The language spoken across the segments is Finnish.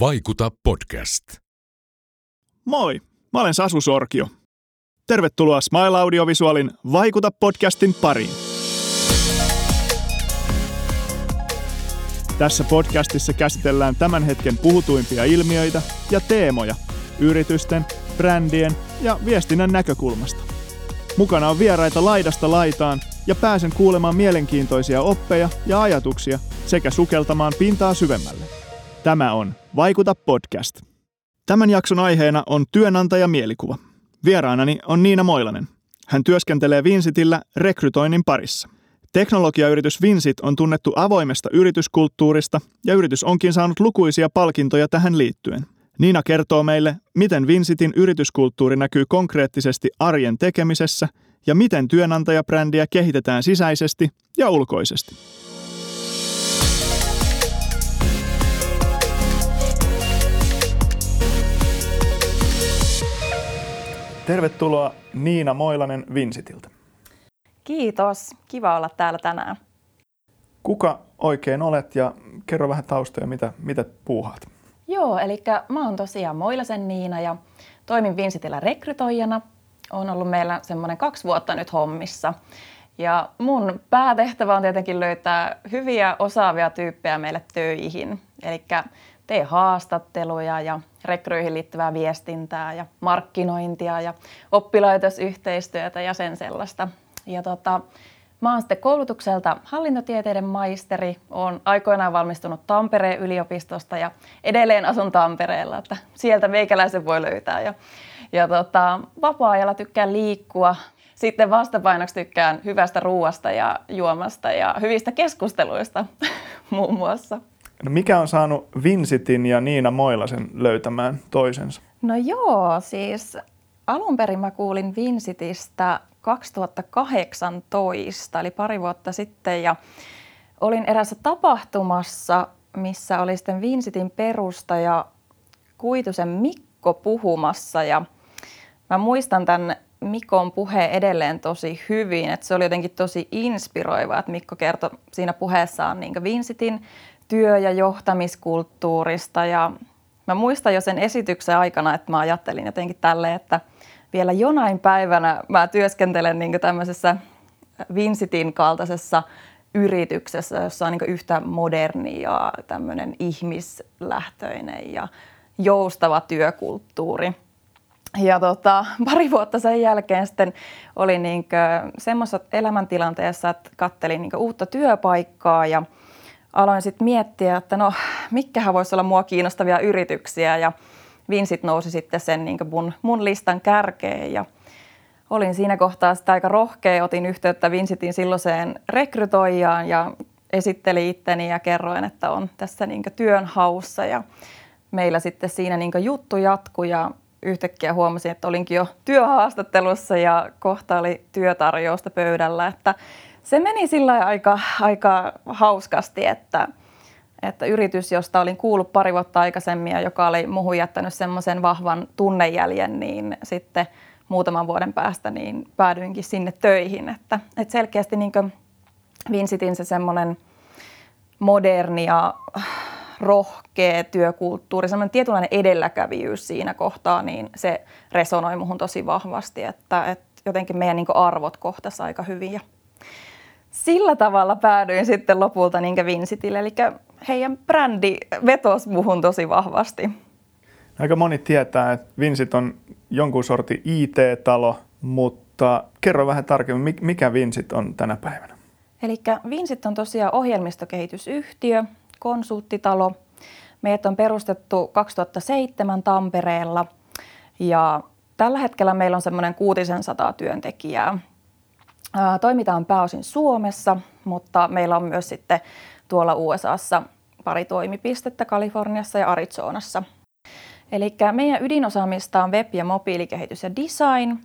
Vaikuta podcast. Moi, mä olen Sasu Sorkio. Tervetuloa Smile Audiovisualin Vaikuta podcastin pariin. Tässä podcastissa käsitellään tämän hetken puhutuimpia ilmiöitä ja teemoja yritysten, brändien ja viestinnän näkökulmasta. Mukana on vieraita laidasta laitaan ja pääsen kuulemaan mielenkiintoisia oppeja ja ajatuksia sekä sukeltamaan pintaa syvemmälle. Tämä on Vaikuta podcast. Tämän jakson aiheena on työnantaja mielikuva. Vieraanani on Niina Moilanen. Hän työskentelee Vinsitillä rekrytoinnin parissa. Teknologiayritys Vinsit on tunnettu avoimesta yrityskulttuurista ja yritys onkin saanut lukuisia palkintoja tähän liittyen. Niina kertoo meille, miten Vinsitin yrityskulttuuri näkyy konkreettisesti arjen tekemisessä ja miten työnantajabrändiä kehitetään sisäisesti ja ulkoisesti. Tervetuloa Niina Moilanen Vinsitiltä. Kiitos. Kiva olla täällä tänään. Kuka oikein olet ja kerro vähän taustoja, mitä, mitä puuhaat? Joo, eli mä oon tosiaan Moilasen Niina ja toimin Vinsitillä rekrytoijana. On ollut meillä semmoinen kaksi vuotta nyt hommissa. Ja mun päätehtävä on tietenkin löytää hyviä, osaavia tyyppejä meille töihin. Eli tee haastatteluja ja rekryihin liittyvää viestintää ja markkinointia ja oppilaitosyhteistyötä ja sen sellaista. Ja tota, mä oon sitten koulutukselta hallintotieteiden maisteri, oon aikoinaan valmistunut Tampereen yliopistosta ja edelleen asun Tampereella, että sieltä meikäläisen voi löytää. Ja, ja tota, vapaa-ajalla tykkään liikkua, sitten vastapainoksi tykkään hyvästä ruuasta ja juomasta ja hyvistä keskusteluista muun muassa. No mikä on saanut Vinsitin ja Niina Moilasen löytämään toisensa? No joo, siis alun perin mä kuulin Vinsitistä 2018, eli pari vuotta sitten, ja olin erässä tapahtumassa, missä oli sitten Vinsitin perustaja Kuitusen Mikko puhumassa, ja mä muistan tämän Mikon puhe edelleen tosi hyvin, että se oli jotenkin tosi inspiroiva, että Mikko kertoi siinä puheessaan niin Vinsitin työ- ja johtamiskulttuurista ja mä muistan jo sen esityksen aikana, että mä ajattelin jotenkin tälle, että vielä jonain päivänä mä työskentelen niin tämmöisessä Vinsitin kaltaisessa yrityksessä, jossa on niin yhtä moderni ja tämmöinen ihmislähtöinen ja joustava työkulttuuri. Ja tota, pari vuotta sen jälkeen sitten olin niin semmoisessa elämäntilanteessa, että kattelin niin uutta työpaikkaa ja aloin sitten miettiä, että no, mikkähän voisi olla mua kiinnostavia yrityksiä ja Vinsit nousi sitten sen niin mun, mun listan kärkeen ja olin siinä kohtaa sitä aika rohkea, otin yhteyttä Vinsitin silloiseen rekrytoijaan ja esitteli itteni ja kerroin, että on tässä niin työnhaussa ja meillä sitten siinä niin juttu jatkui ja yhtäkkiä huomasin, että olinkin jo työhaastattelussa ja kohta oli työtarjousta pöydällä, että se meni sillä aika, aika hauskasti, että, että yritys, josta olin kuullut pari vuotta aikaisemmin ja joka oli muuhun jättänyt semmoisen vahvan tunnejäljen, niin sitten muutaman vuoden päästä niin päädyinkin sinne töihin. Että, että selkeästi niin Vinsitin se semmoinen moderni ja rohkea työkulttuuri, semmoinen tietynlainen edelläkävijyys siinä kohtaa, niin se resonoi muhun tosi vahvasti, että, että jotenkin meidän niin arvot kohtas aika hyvin. Ja sillä tavalla päädyin sitten lopulta niin Vinsitille, eli heidän brändi vetosi muhun tosi vahvasti. Aika moni tietää, että Vinsit on jonkun sortin IT-talo, mutta kerro vähän tarkemmin, mikä Vinsit on tänä päivänä? Eli Vinsit on tosiaan ohjelmistokehitysyhtiö, konsulttitalo. Meidät on perustettu 2007 Tampereella ja tällä hetkellä meillä on semmoinen 600 työntekijää. Toimitaan pääosin Suomessa, mutta meillä on myös sitten tuolla USAssa pari toimipistettä Kaliforniassa ja Arizonassa. Eli meidän ydinosaamista on web- ja mobiilikehitys ja design.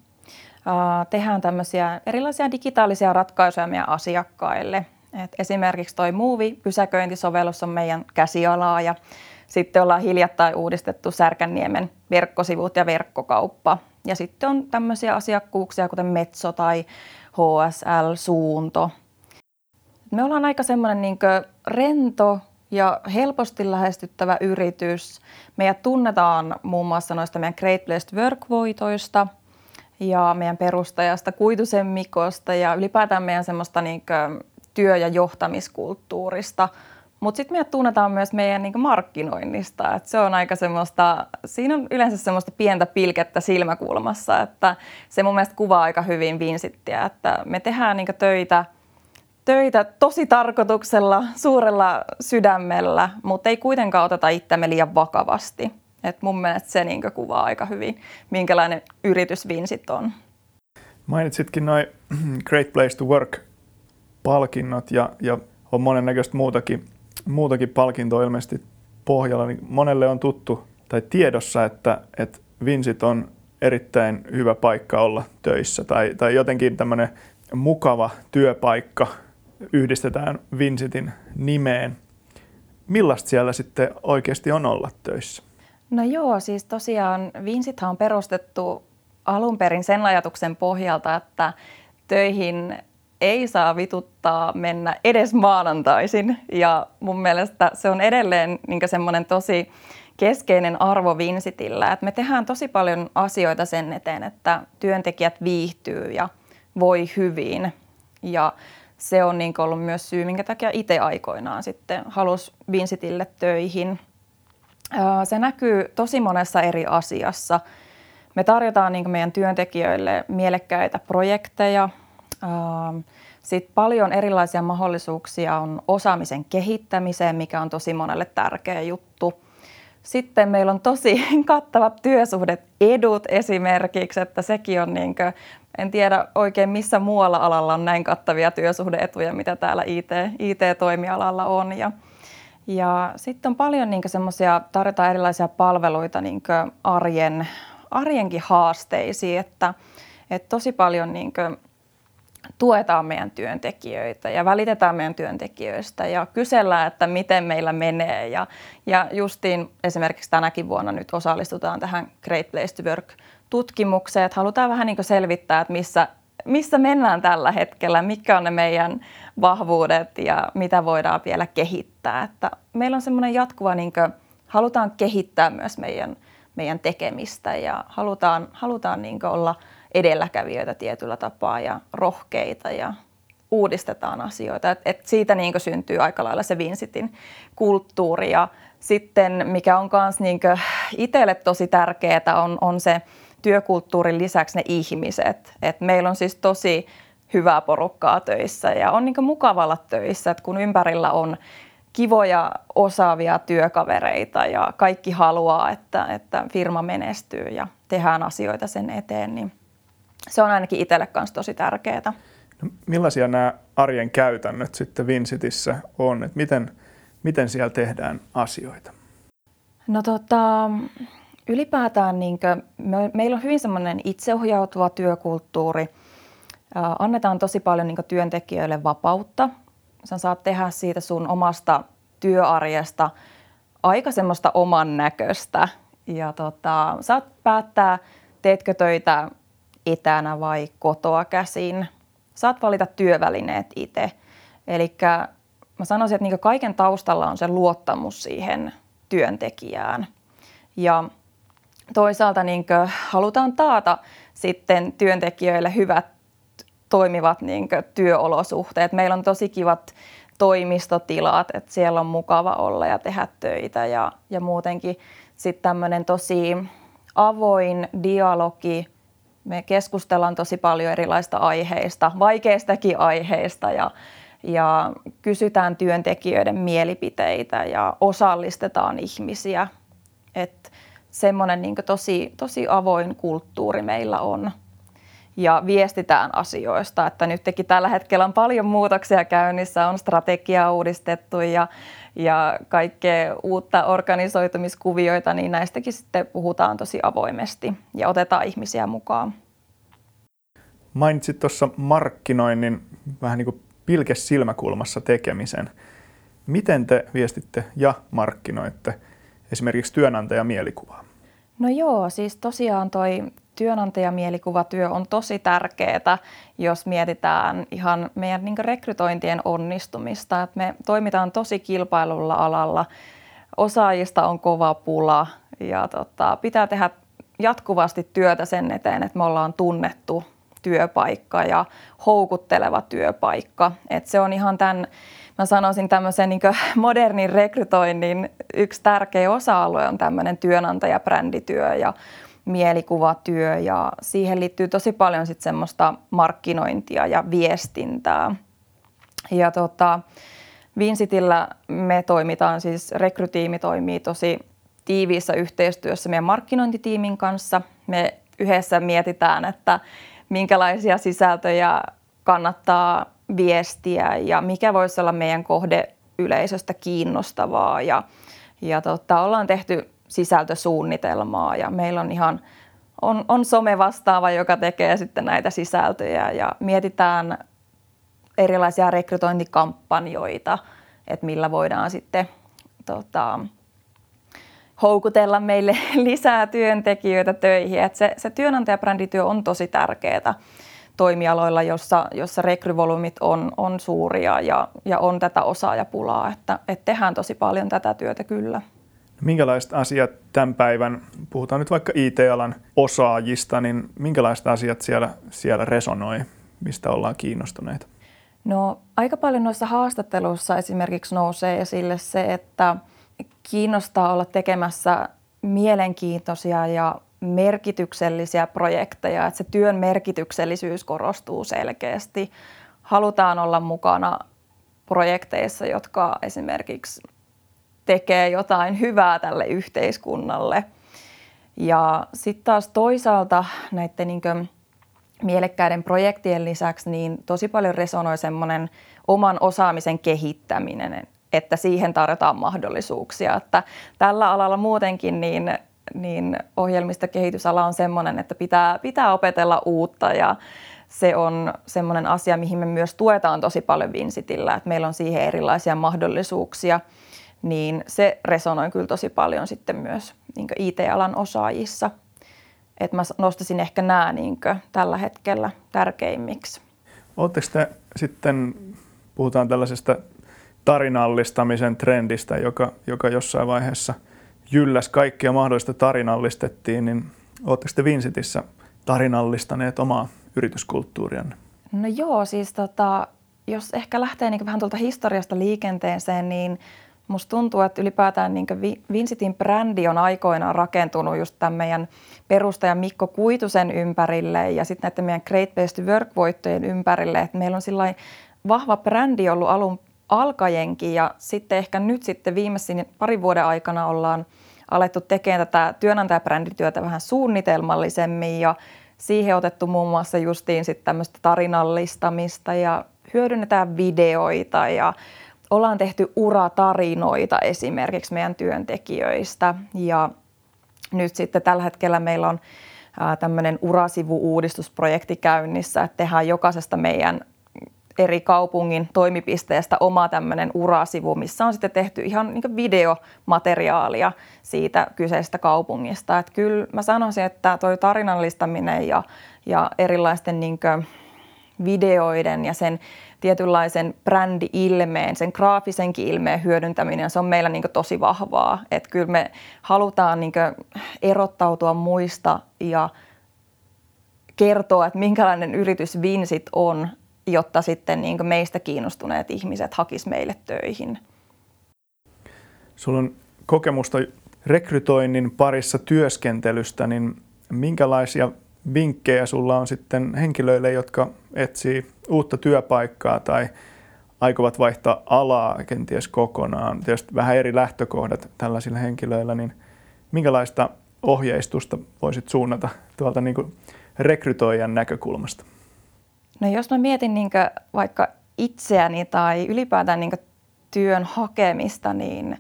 Tehdään tämmöisiä erilaisia digitaalisia ratkaisuja meidän asiakkaille. Et esimerkiksi toi Movie-pysäköintisovellus on meidän käsialaa ja sitten ollaan hiljattain uudistettu Särkänniemen verkkosivut ja verkkokauppa. Ja sitten on tämmöisiä asiakkuuksia kuten Metso tai HSL, Suunto. Me ollaan aika semmoinen niin rento, ja helposti lähestyttävä yritys. Meidät tunnetaan muun muassa noista meidän Great Place to Work-voitoista ja meidän perustajasta Kuitusen Mikosta ja ylipäätään meidän semmoista niin työ- ja johtamiskulttuurista. Mutta sitten meidät tunnetaan myös meidän niin markkinoinnista. Et se on aika semmoista, siinä on yleensä semmoista pientä pilkettä silmäkulmassa, että se mun mielestä kuvaa aika hyvin Vinsittiä, että me tehdään niin töitä – töitä tosi tarkoituksella, suurella sydämellä, mutta ei kuitenkaan oteta itseämme liian vakavasti. Et mun mielestä se niin kuvaa aika hyvin, minkälainen yritys Vinsit on. Mainitsitkin noin Great Place to Work-palkinnot ja, ja on monennäköistä muutakin, muutakin palkintoa ilmeisesti pohjalla. Niin monelle on tuttu tai tiedossa, että, että Vinsit on erittäin hyvä paikka olla töissä tai, tai jotenkin tämmöinen mukava työpaikka – yhdistetään Vinsitin nimeen. Millaista siellä sitten oikeasti on olla töissä? No joo, siis tosiaan Vinsithan on perustettu alun perin sen ajatuksen pohjalta, että töihin ei saa vituttaa mennä edes maanantaisin. Ja mun mielestä se on edelleen niin semmoinen tosi keskeinen arvo Vinsitillä, että me tehdään tosi paljon asioita sen eteen, että työntekijät viihtyy ja voi hyvin. Ja se on niin ollut myös syy, minkä takia itse aikoinaan sitten halusi Vincitille töihin. Se näkyy tosi monessa eri asiassa. Me tarjotaan niin meidän työntekijöille mielekkäitä projekteja. Sitten paljon erilaisia mahdollisuuksia on osaamisen kehittämiseen, mikä on tosi monelle tärkeä juttu. Sitten meillä on tosi kattavat työsuhdet edut esimerkiksi, että sekin on niin en tiedä oikein missä muualla alalla on näin kattavia työsuhdeetuja, mitä täällä IT, IT-toimialalla on. Ja, ja sitten on paljon niin semmoisia, tarjotaan erilaisia palveluita niin arjen, arjenkin haasteisiin, että, että tosi paljon niin tuetaan meidän työntekijöitä ja välitetään meidän työntekijöistä ja kysellään, että miten meillä menee. Ja, ja justiin esimerkiksi tänäkin vuonna nyt osallistutaan tähän Great Place to Work tutkimukseen, että halutaan vähän niin selvittää, että missä, missä mennään tällä hetkellä, mitkä on ne meidän vahvuudet ja mitä voidaan vielä kehittää. Että meillä on semmoinen jatkuva, niin kuin, halutaan kehittää myös meidän, meidän tekemistä ja halutaan, halutaan niin olla edelläkävijöitä tietyllä tapaa ja rohkeita ja uudistetaan asioita. Et, et siitä niin syntyy aika lailla se Vinsitin kulttuuri ja sitten mikä on myös niin itselle tosi tärkeää on, on se työkulttuurin lisäksi ne ihmiset. Et meillä on siis tosi hyvää porukkaa töissä ja on niin mukavalla töissä, että kun ympärillä on kivoja, osaavia työkavereita ja kaikki haluaa, että, että firma menestyy ja tehdään asioita sen eteen, niin se on ainakin itselle kanssa tosi tärkeää. No, millaisia nämä arjen käytännöt sitten Vincitissä on? Että miten, miten siellä tehdään asioita? No tota, ylipäätään niin kuin, me, meillä on hyvin semmoinen itseohjautuva työkulttuuri. Ää, annetaan tosi paljon niin työntekijöille vapautta. Sä saat tehdä siitä sun omasta työarjesta aika semmoista oman näköistä. Ja tota, saat päättää, teetkö töitä etänä vai kotoa käsin. Saat valita työvälineet itse. Eli mä sanoisin, että niin kaiken taustalla on se luottamus siihen työntekijään. Ja toisaalta niin halutaan taata sitten työntekijöille hyvät toimivat niin työolosuhteet. Meillä on tosi kivat toimistotilat, että siellä on mukava olla ja tehdä töitä ja, ja muutenkin sitten tämmöinen tosi avoin dialogi. Me keskustellaan tosi paljon erilaista aiheista, vaikeistakin aiheista ja, ja kysytään työntekijöiden mielipiteitä ja osallistetaan ihmisiä. Että semmoinen niin tosi, tosi avoin kulttuuri meillä on ja viestitään asioista. Että nytkin tällä hetkellä on paljon muutoksia käynnissä, on strategia uudistettu ja, ja kaikkea uutta organisoitumiskuvioita, niin näistäkin sitten puhutaan tosi avoimesti ja otetaan ihmisiä mukaan. Mainitsit tuossa markkinoinnin vähän niin kuin pilkes silmäkulmassa tekemisen. Miten te viestitte ja markkinoitte esimerkiksi työnantajamielikuvaa? No joo, siis tosiaan toi työnantajamielikuvatyö on tosi tärkeää, jos mietitään ihan meidän niin rekrytointien onnistumista. Et me toimitaan tosi kilpailulla alalla, osaajista on kova pula ja tota, pitää tehdä jatkuvasti työtä sen eteen, että me ollaan tunnettu työpaikka ja houkutteleva työpaikka. Et se on ihan tämän, mä sanoisin tämmöisen niin modernin rekrytoinnin yksi tärkeä osa-alue on tämmöinen työnantajabrändityö ja mielikuvatyö ja siihen liittyy tosi paljon sitten semmoista markkinointia ja viestintää. Ja tota, Vincitillä me toimitaan, siis rekrytiimi toimii tosi tiiviissä yhteistyössä meidän markkinointitiimin kanssa. Me yhdessä mietitään, että minkälaisia sisältöjä kannattaa viestiä ja mikä voisi olla meidän kohdeyleisöstä kiinnostavaa. Ja, ja tota, ollaan tehty sisältösuunnitelmaa ja meillä on ihan on, on some vastaava, joka tekee sitten näitä sisältöjä ja mietitään erilaisia rekrytointikampanjoita, että millä voidaan sitten tota, houkutella meille lisää työntekijöitä töihin. Et se, se työnantajabrändityö on tosi tärkeää toimialoilla, jossa, jossa rekryvolyymit on, on suuria ja, ja on tätä osaajapulaa, että, että tehdään tosi paljon tätä työtä kyllä. Minkälaiset asiat tämän päivän, puhutaan nyt vaikka IT-alan osaajista, niin minkälaiset asiat siellä, siellä resonoi, mistä ollaan kiinnostuneita? No aika paljon noissa haastatteluissa esimerkiksi nousee esille se, että kiinnostaa olla tekemässä mielenkiintoisia ja merkityksellisiä projekteja, että se työn merkityksellisyys korostuu selkeästi. Halutaan olla mukana projekteissa, jotka esimerkiksi tekee jotain hyvää tälle yhteiskunnalle. Ja sitten taas toisaalta näiden niin mielekkäiden projektien lisäksi niin tosi paljon resonoi semmoinen oman osaamisen kehittäminen, että siihen tarjotaan mahdollisuuksia. Että tällä alalla muutenkin niin, niin ohjelmistokehitysala on semmoinen, että pitää, pitää opetella uutta ja se on semmoinen asia, mihin me myös tuetaan tosi paljon Vincitillä, että meillä on siihen erilaisia mahdollisuuksia, niin se resonoi kyllä tosi paljon sitten myös niin IT-alan osaajissa. Että mä nostaisin ehkä nämä niin tällä hetkellä tärkeimmiksi. Oletteko te sitten, puhutaan tällaisesta tarinallistamisen trendistä, joka, joka jossain vaiheessa jylläs kaikkia mahdollista tarinallistettiin, niin oletteko te Vincitissä tarinallistaneet omaa yrityskulttuurianne? No joo, siis tota, jos ehkä lähtee niin vähän tuolta historiasta liikenteeseen, niin musta tuntuu, että ylipäätään niin Vincitin brändi on aikoinaan rakentunut just tämän meidän perustajan Mikko Kuitusen ympärille ja sitten näiden meidän Great to Work-voittojen ympärille. Että meillä on sillä vahva brändi ollut alun alkajenkin ja sitten ehkä nyt sitten viimeisin parin vuoden aikana ollaan alettu tekemään tätä työnantajabrändityötä vähän suunnitelmallisemmin ja siihen otettu muun muassa justiin sitten tämmöistä tarinallistamista ja hyödynnetään videoita ja ollaan tehty uratarinoita esimerkiksi meidän työntekijöistä. Ja nyt sitten tällä hetkellä meillä on tämmöinen urasivu-uudistusprojekti käynnissä, että tehdään jokaisesta meidän eri kaupungin toimipisteestä oma tämmöinen urasivu, missä on sitten tehty ihan niin videomateriaalia siitä kyseisestä kaupungista. Että kyllä mä sanoisin, että toi tarinallistaminen ja, ja erilaisten niin videoiden ja sen tietynlaisen brändi-ilmeen, sen graafisenkin ilmeen hyödyntäminen, se on meillä niin tosi vahvaa. Että kyllä me halutaan niin erottautua muista ja kertoa, että minkälainen yritys Vinsit on jotta sitten niin meistä kiinnostuneet ihmiset hakis meille töihin. Sulla on kokemusta rekrytoinnin parissa työskentelystä, niin minkälaisia vinkkejä sulla on sitten henkilöille, jotka etsii uutta työpaikkaa tai aikovat vaihtaa alaa kenties kokonaan? Tietysti vähän eri lähtökohdat tällaisilla henkilöillä, niin minkälaista ohjeistusta voisit suunnata tuolta niin rekrytoijan näkökulmasta? No jos mä mietin niin vaikka itseäni tai ylipäätään niin työn hakemista, niin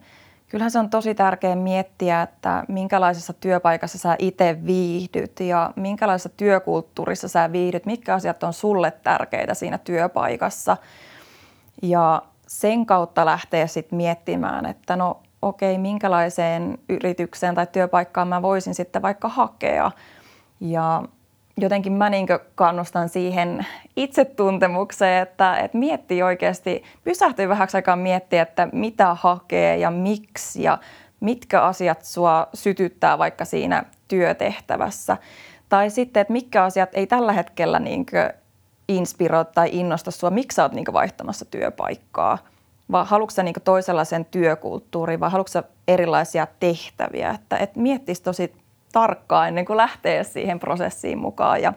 kyllähän se on tosi tärkeää miettiä, että minkälaisessa työpaikassa sä itse viihdyt ja minkälaisessa työkulttuurissa sä viihdyt, mitkä asiat on sulle tärkeitä siinä työpaikassa. Ja sen kautta lähtee sitten miettimään, että no okei, okay, minkälaiseen yritykseen tai työpaikkaan mä voisin sitten vaikka hakea. Ja jotenkin mä niin kannustan siihen itsetuntemukseen, että, että miettii oikeasti, pysähtyy vähäksi aikaa miettiä, että mitä hakee ja miksi ja mitkä asiat sua sytyttää vaikka siinä työtehtävässä. Tai sitten, että mitkä asiat ei tällä hetkellä niin inspiroi tai innosta sua, miksi sä oot niin vaihtamassa työpaikkaa. Vai haluatko sä niin toisenlaisen työkulttuurin vai haluatko erilaisia tehtäviä. Että, että miettisi tosi tarkkaan ennen kuin lähtee siihen prosessiin mukaan. Ja,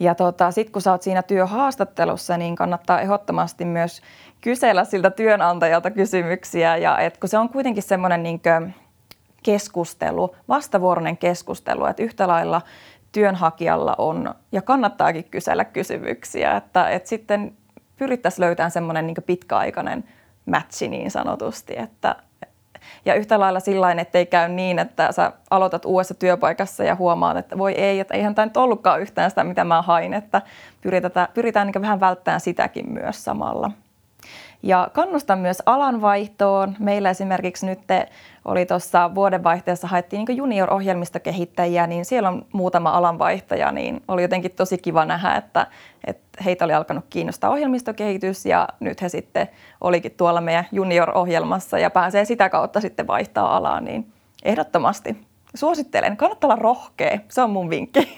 ja tota, sitten kun sä oot siinä työhaastattelussa, niin kannattaa ehdottomasti myös kysellä siltä työnantajalta kysymyksiä. Ja et kun se on kuitenkin semmoinen niin keskustelu, vastavuoroinen keskustelu, että yhtä lailla työnhakijalla on, ja kannattaakin kysellä kysymyksiä, että, että sitten pyrittäisiin löytämään semmoinen niin pitkäaikainen matchi niin sanotusti, että, ja yhtä lailla sillä että ei käy niin, että sä aloitat uudessa työpaikassa ja huomaat, että voi ei, että eihän tämä nyt ollutkaan yhtään sitä, mitä mä hain, että pyritään, pyritään niin vähän välttämään sitäkin myös samalla. Ja kannustan myös alanvaihtoon. Meillä esimerkiksi nyt oli tuossa vuodenvaihteessa, haettiin niin junior-ohjelmistokehittäjiä, niin siellä on muutama alanvaihtaja, niin oli jotenkin tosi kiva nähdä, että, että heitä oli alkanut kiinnostaa ohjelmistokehitys ja nyt he sitten olikin tuolla meidän junior-ohjelmassa ja pääsee sitä kautta sitten vaihtaa alaa, niin ehdottomasti suosittelen. Kannattaa olla rohkea, se on mun vinkki.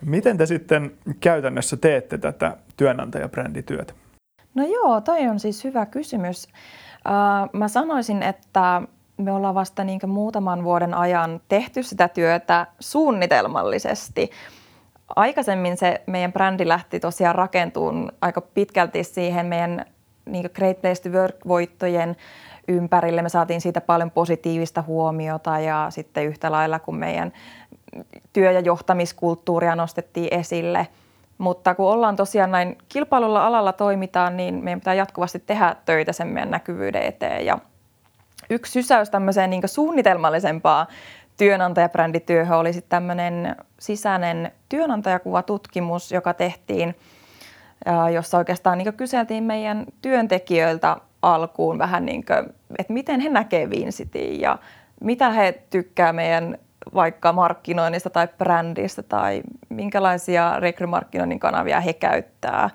Miten te sitten käytännössä teette tätä työnantajabrändityötä? No joo, toi on siis hyvä kysymys. Uh, mä sanoisin, että me ollaan vasta niin muutaman vuoden ajan tehty sitä työtä suunnitelmallisesti. Aikaisemmin se meidän brändi lähti tosiaan rakentuun aika pitkälti siihen meidän niin Great Place to Work-voittojen ympärille. Me saatiin siitä paljon positiivista huomiota ja sitten yhtä lailla kun meidän työ- ja johtamiskulttuuria nostettiin esille – mutta kun ollaan tosiaan näin kilpailulla alalla toimitaan, niin meidän pitää jatkuvasti tehdä töitä sen meidän näkyvyyden eteen. Ja yksi sysäys tämmöiseen niin suunnitelmallisempaa työnantajabrändityöhön oli sitten tämmöinen sisäinen työnantajakuvatutkimus, joka tehtiin, jossa oikeastaan niin kyseltiin meidän työntekijöiltä alkuun vähän niin kuin, että miten he näkevät Vincitin ja mitä he tykkää meidän vaikka markkinoinnista tai brändistä tai minkälaisia rekrymarkkinoinnin kanavia he käyttää.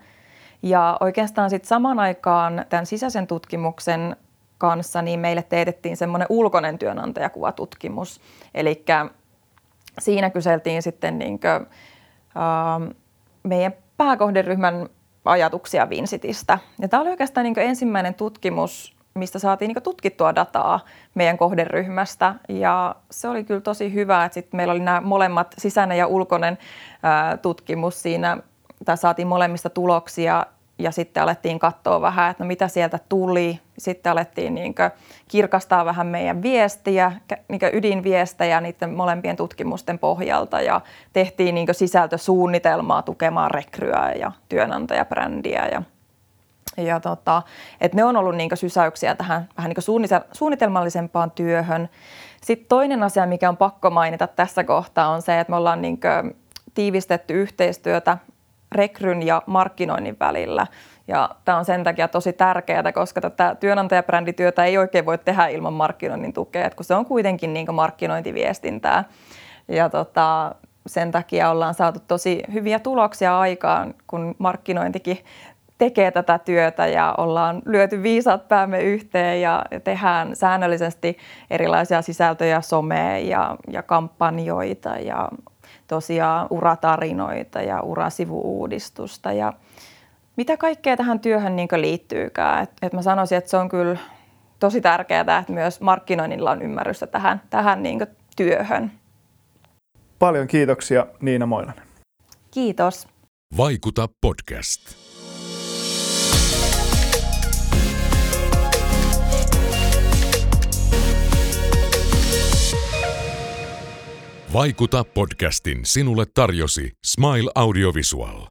Ja oikeastaan sitten saman aikaan tämän sisäisen tutkimuksen kanssa niin meille teetettiin semmoinen ulkoinen työnantajakuvatutkimus. Eli siinä kyseltiin sitten niin kuin, uh, meidän pääkohderyhmän ajatuksia Vincitistä. Ja tämä oli oikeastaan niin ensimmäinen tutkimus, mistä saatiin niin tutkittua dataa meidän kohderyhmästä. Ja se oli kyllä tosi hyvä, että sitten meillä oli nämä molemmat sisäinen ja ulkoinen ää, tutkimus siinä, tai saatiin molemmista tuloksia ja sitten alettiin katsoa vähän, että no mitä sieltä tuli. Sitten alettiin niin kirkastaa vähän meidän viestiä, niin ydinviestejä niiden molempien tutkimusten pohjalta ja tehtiin niin sisältösuunnitelmaa tukemaan rekryä ja työnantajabrändiä ja ja tota, et ne on ollut niinku sysäyksiä tähän vähän niinku suunnitelmallisempaan työhön. Sitten toinen asia, mikä on pakko mainita tässä kohtaa, on se, että me ollaan niinku tiivistetty yhteistyötä rekryn ja markkinoinnin välillä. Ja tämä on sen takia tosi tärkeää, koska tätä työnantajabrändityötä ei oikein voi tehdä ilman markkinoinnin tukea, kun se on kuitenkin niin markkinointiviestintää. Ja tota, sen takia ollaan saatu tosi hyviä tuloksia aikaan, kun markkinointikin tekee tätä työtä ja ollaan lyöty viisaat päämme yhteen ja tehdään säännöllisesti erilaisia sisältöjä someen ja, ja kampanjoita ja tosiaan uratarinoita ja urasivuuudistusta ja mitä kaikkea tähän työhön niin liittyykään. Et, et mä sanoisin, että se on kyllä tosi tärkeää, että myös markkinoinnilla on ymmärrystä tähän, tähän niin työhön. Paljon kiitoksia Niina Moilanen. Kiitos. Vaikuta podcast. Vaikuta podcastin sinulle tarjosi Smile Audiovisual.